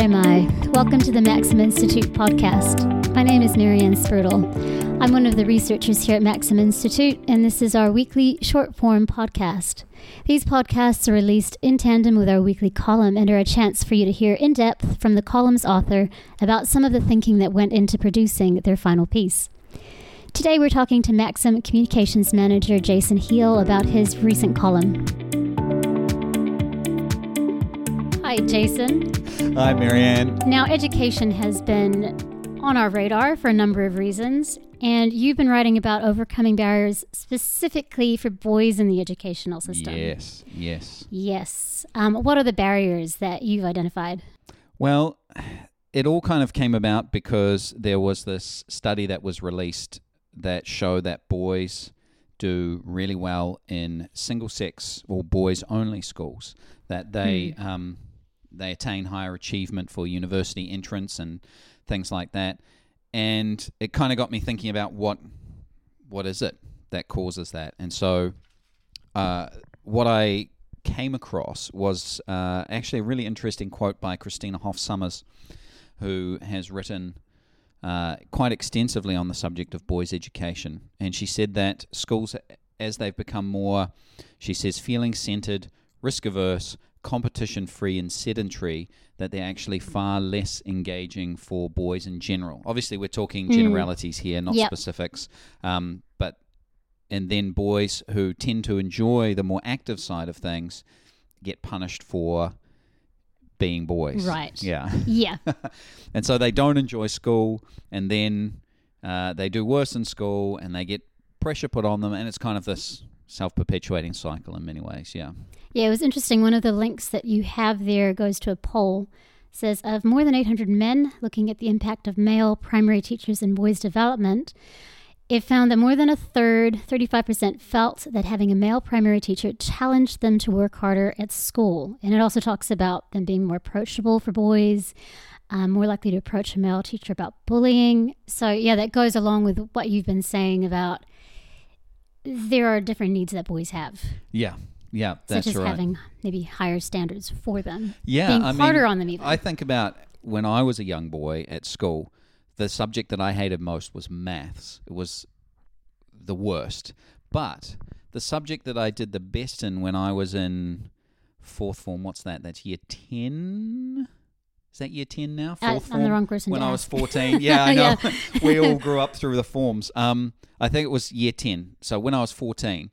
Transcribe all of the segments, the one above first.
Am? Welcome to the Maxim Institute podcast. My name is Marianne Spurtle. I'm one of the researchers here at Maxim Institute, and this is our weekly short form podcast. These podcasts are released in tandem with our weekly column and are a chance for you to hear in depth from the column's author about some of the thinking that went into producing their final piece. Today, we're talking to Maxim Communications Manager Jason Heale about his recent column. Hi, Jason. Hi, Marianne. Now, education has been on our radar for a number of reasons, and you've been writing about overcoming barriers specifically for boys in the educational system. Yes, yes. Yes. Um, what are the barriers that you've identified? Well, it all kind of came about because there was this study that was released that showed that boys do really well in single sex or boys only schools, that they. Um, they attain higher achievement for university entrance and things like that. And it kind of got me thinking about what what is it that causes that. And so, uh, what I came across was uh, actually a really interesting quote by Christina Hoff Sommers, who has written uh, quite extensively on the subject of boys' education. And she said that schools, as they've become more, she says, feeling centered, risk averse, competition free and sedentary that they're actually far less engaging for boys in general. Obviously, we're talking generalities here, not Yep. specifics. Um, but and then boys who tend to enjoy the more active side of things get punished for being boys. Right. Yeah. Yeah. and so they don't enjoy school, and then uh, they do worse in school, and they get pressure put on them, and it's kind of this self-perpetuating cycle in many ways. Yeah. Yeah, it was interesting. One of the links that you have there goes to a poll. Says of more than 800 men looking at the impact of male primary teachers in boys' development, it found that more than a third, 35%, felt that having a male primary teacher challenged them to work harder at school. And it also talks about them being more approachable for boys, um, more likely to approach a male teacher about bullying. So, yeah, that goes along with what you've been saying about there are different needs that boys have Yeah. Yeah. That's such as right. having maybe higher standards for them. Yeah, being I mean, harder on them even. I think about when I was a young boy at school, the subject that I hated most was maths. It was the worst. But the subject that I did the best in when I was in fourth form, what's that? That's year 10? Is that year 10 now? Uh, Fourth I'm form? the wrong person When I was 14. Yeah, I know. Yeah. we all grew up through the forms. Um, I think it was year 10. So when I was 14,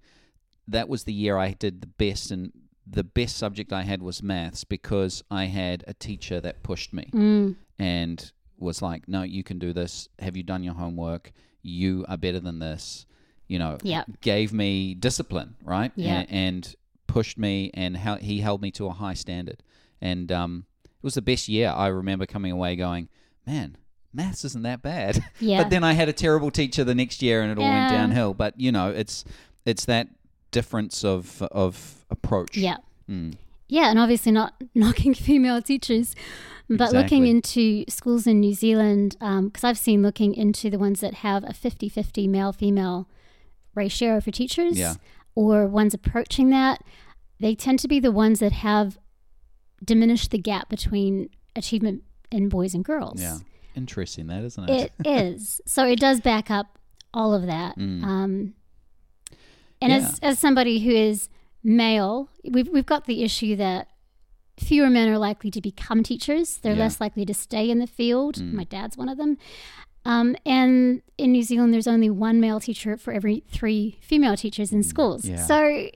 that was the year I did the best and the best subject I had was maths because I had a teacher that pushed me Mm, and was like, "No, you can do this. Have you done your homework? You are better than this." You know, Yeah. gave me discipline, right? Yeah. and, and pushed me, and hel- he held me to a high standard, and um, was the best year. I remember coming away going, "Man, maths isn't that bad." yeah. But then I had a terrible teacher the next year, and it all went downhill. But you know, it's it's that difference of of approach. yeah. Mm. Yeah, and obviously not knocking female teachers, but looking into schools in New Zealand, because I've seen looking into the ones that have a 50 50 male female ratio for teachers, Yeah. or ones approaching that, they tend to be the ones that have diminished the gap between achievement in boys and girls. Yeah, interesting that, isn't it? It is. So it does back up all of that. Mm. Um, and as, as somebody who is male, we've, we've got the issue that fewer men are likely to become teachers. They're Yeah. less likely to stay in the field. Mm. My dad's one of them. Um, and in New Zealand, there's only one male teacher for every three female teachers in schools. Mm. Yeah. So,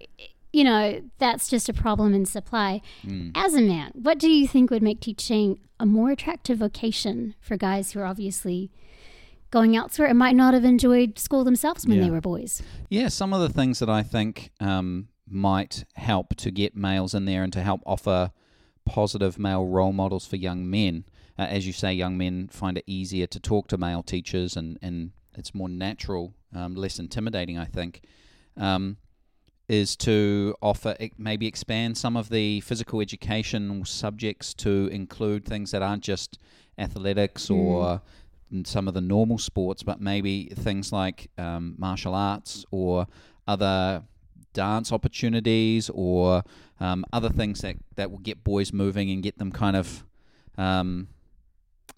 you know, that's just a problem in supply. Mm. As a man, what do you think would make teaching a more attractive vocation for guys who are obviously going elsewhere and might not have enjoyed school themselves when Yeah. they were boys? Yeah, some of the things that I think um, might help to get males in there and to help offer positive male role models for young men. Uh, as you say, young men find it easier to talk to male teachers and, and it's more natural, um, less intimidating, I think. Um, is to offer maybe expand some of the physical education subjects to include things that aren't just athletics or some of the normal sports, but maybe things like um, martial arts or other dance opportunities or um, other things that, that will get boys moving and get them kind of Um,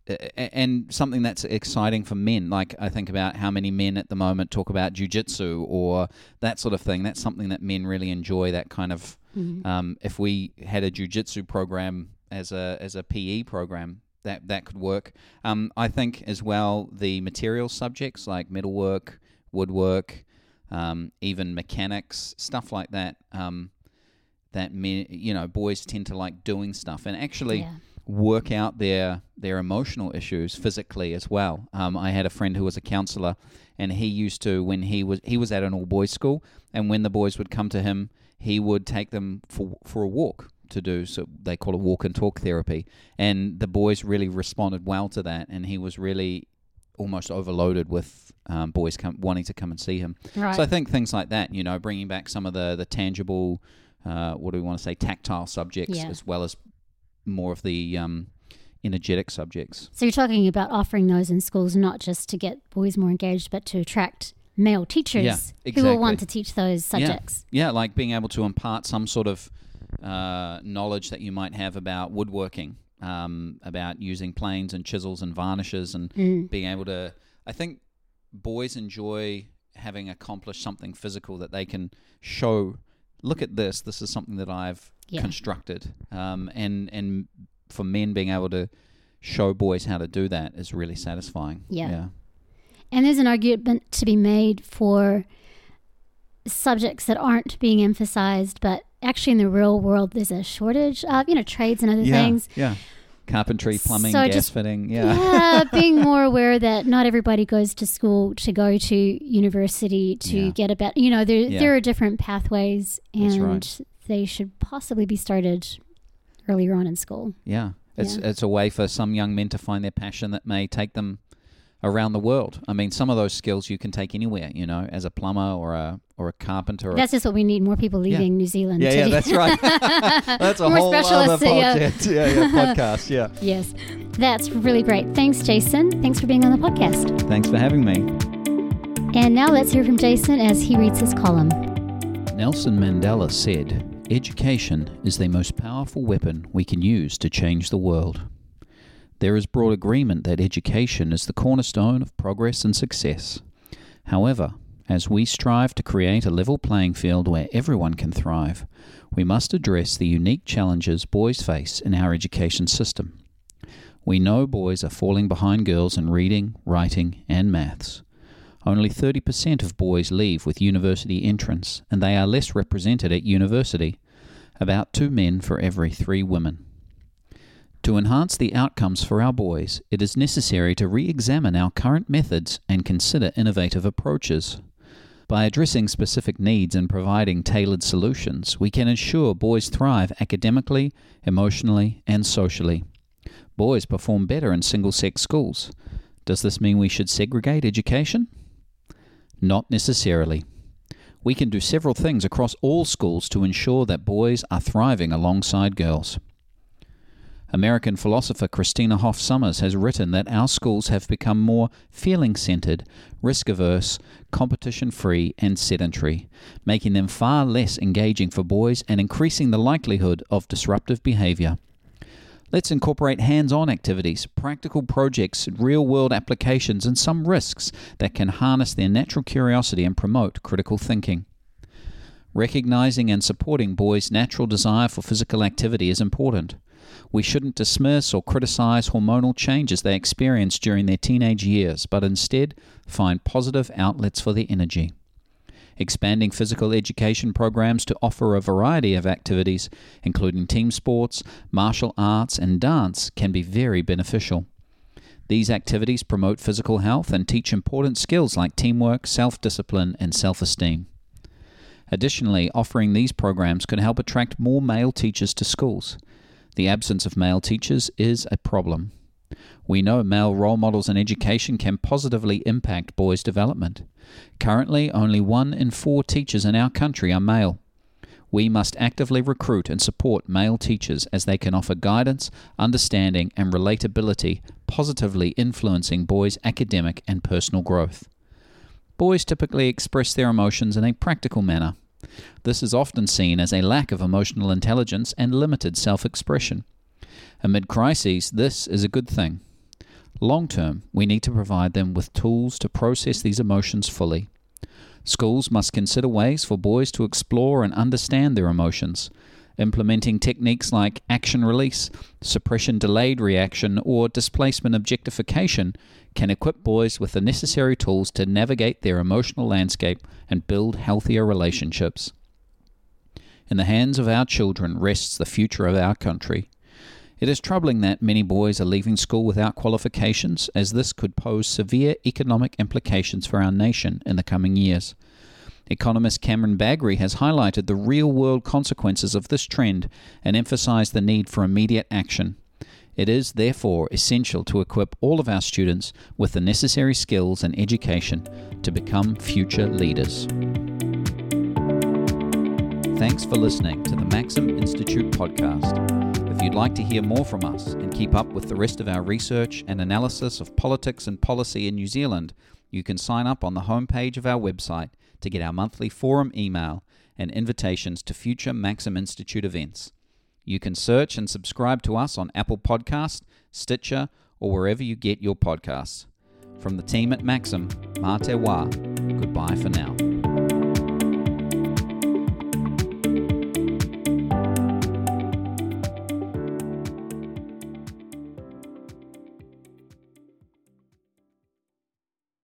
and something that's exciting for men. Like I think about how many men at the moment talk about jujitsu or that sort of thing. That's something that men really enjoy. That kind of. Mm-hmm. Um, if we had a jujitsu program as a as a PE program, that that could work. Um, I think as well the material subjects like metalwork, woodwork, um, even mechanics, stuff like that. Um, that men, you know, boys tend to like doing stuff, and actually. Yeah work out their their emotional issues physically as well. Um, I had a friend who was a counselor, and he used to when he was he was at an all boys school, and when the boys would come to him, he would take them for for a walk to do so they call it walk and talk therapy, and the boys really responded well to that, and he was really almost overloaded with um, boys come, wanting to come and see him. Right. So I think things like that, you know, bringing back some of the the tangible. Uh, what do we want to say? Tactile subjects yeah. as well as more of the um, energetic subjects. So you're talking about offering those in schools not just to get boys more engaged, but to attract male teachers yeah, exactly. who will want to teach those subjects. Yeah. yeah, like being able to impart some sort of uh, knowledge that you might have about woodworking, um, about using planes and chisels and varnishes, and mm. being able to. I think boys enjoy having accomplished something physical that they can show. Look at this. This is something that I've yeah. constructed. Um, and and for men being able to show boys how to do that is really satisfying. Yeah. yeah. And there's an argument to be made for subjects that aren't being emphasized, but actually in the real world, there's a shortage of, you know, trades and other yeah, things. Yeah carpentry, plumbing, so gas just, fitting. Yeah. Yeah, being more aware that not everybody goes to school to go to university to yeah. get about, you know, there, there are different pathways and right. They should possibly be started earlier on in school. Yeah. It's, yeah. it's a way for some young men to find their passion that may take them around the world. I mean, some of those skills you can take anywhere, you know, as a plumber or a or a carpenter. That's just what we need: more people leaving yeah. New Zealand. Yeah, yeah, that's right. that's a more whole other podcast. Yeah. yeah, yeah, podcast. Yeah. yes, that's really great. Thanks, Jason. Thanks for being on the podcast. Thanks for having me. And now let's hear from Jason as he reads his column. Nelson Mandela said. Education is the most powerful weapon we can use to change the world. There is broad agreement that education is the cornerstone of progress and success. However, as we strive to create a level playing field where everyone can thrive, we must address the unique challenges boys face in our education system. We know boys are falling behind girls in reading, writing, and maths. Only 30% of boys leave with university entrance, and they are less represented at university, about two men for every three women. To enhance the outcomes for our boys, it is necessary to re examine our current methods and consider innovative approaches. By addressing specific needs and providing tailored solutions, we can ensure boys thrive academically, emotionally, and socially. Boys perform better in single sex schools. Does this mean we should segregate education? Not necessarily. We can do several things across all schools to ensure that boys are thriving alongside girls. American philosopher Christina Hoff Sommers has written that our schools have become more feeling centered, risk averse, competition free, and sedentary, making them far less engaging for boys and increasing the likelihood of disruptive behavior. Let's incorporate hands on activities, practical projects, real world applications, and some risks that can harness their natural curiosity and promote critical thinking. Recognizing and supporting boys' natural desire for physical activity is important. We shouldn't dismiss or criticize hormonal changes they experience during their teenage years, but instead find positive outlets for their energy. Expanding physical education programs to offer a variety of activities, including team sports, martial arts, and dance, can be very beneficial. These activities promote physical health and teach important skills like teamwork, self discipline, and self esteem. Additionally, offering these programs can help attract more male teachers to schools. The absence of male teachers is a problem. We know male role models in education can positively impact boys' development. Currently, only one in four teachers in our country are male. We must actively recruit and support male teachers as they can offer guidance, understanding, and relatability, positively influencing boys' academic and personal growth. Boys typically express their emotions in a practical manner. This is often seen as a lack of emotional intelligence and limited self expression. Amid crises, this is a good thing. Long term, we need to provide them with tools to process these emotions fully. Schools must consider ways for boys to explore and understand their emotions. Implementing techniques like action release, suppression delayed reaction, or displacement objectification can equip boys with the necessary tools to navigate their emotional landscape and build healthier relationships. In the hands of our children rests the future of our country. It is troubling that many boys are leaving school without qualifications, as this could pose severe economic implications for our nation in the coming years. Economist Cameron Bagrie has highlighted the real world consequences of this trend and emphasized the need for immediate action. It is, therefore, essential to equip all of our students with the necessary skills and education to become future leaders. Thanks for listening to the Maxim Institute podcast. If you'd like to hear more from us and keep up with the rest of our research and analysis of politics and policy in New Zealand, you can sign up on the homepage of our website to get our monthly forum email and invitations to future Maxim Institute events. You can search and subscribe to us on Apple Podcast, Stitcher, or wherever you get your podcasts. From the team at Maxim, Mā te wā. Goodbye for now.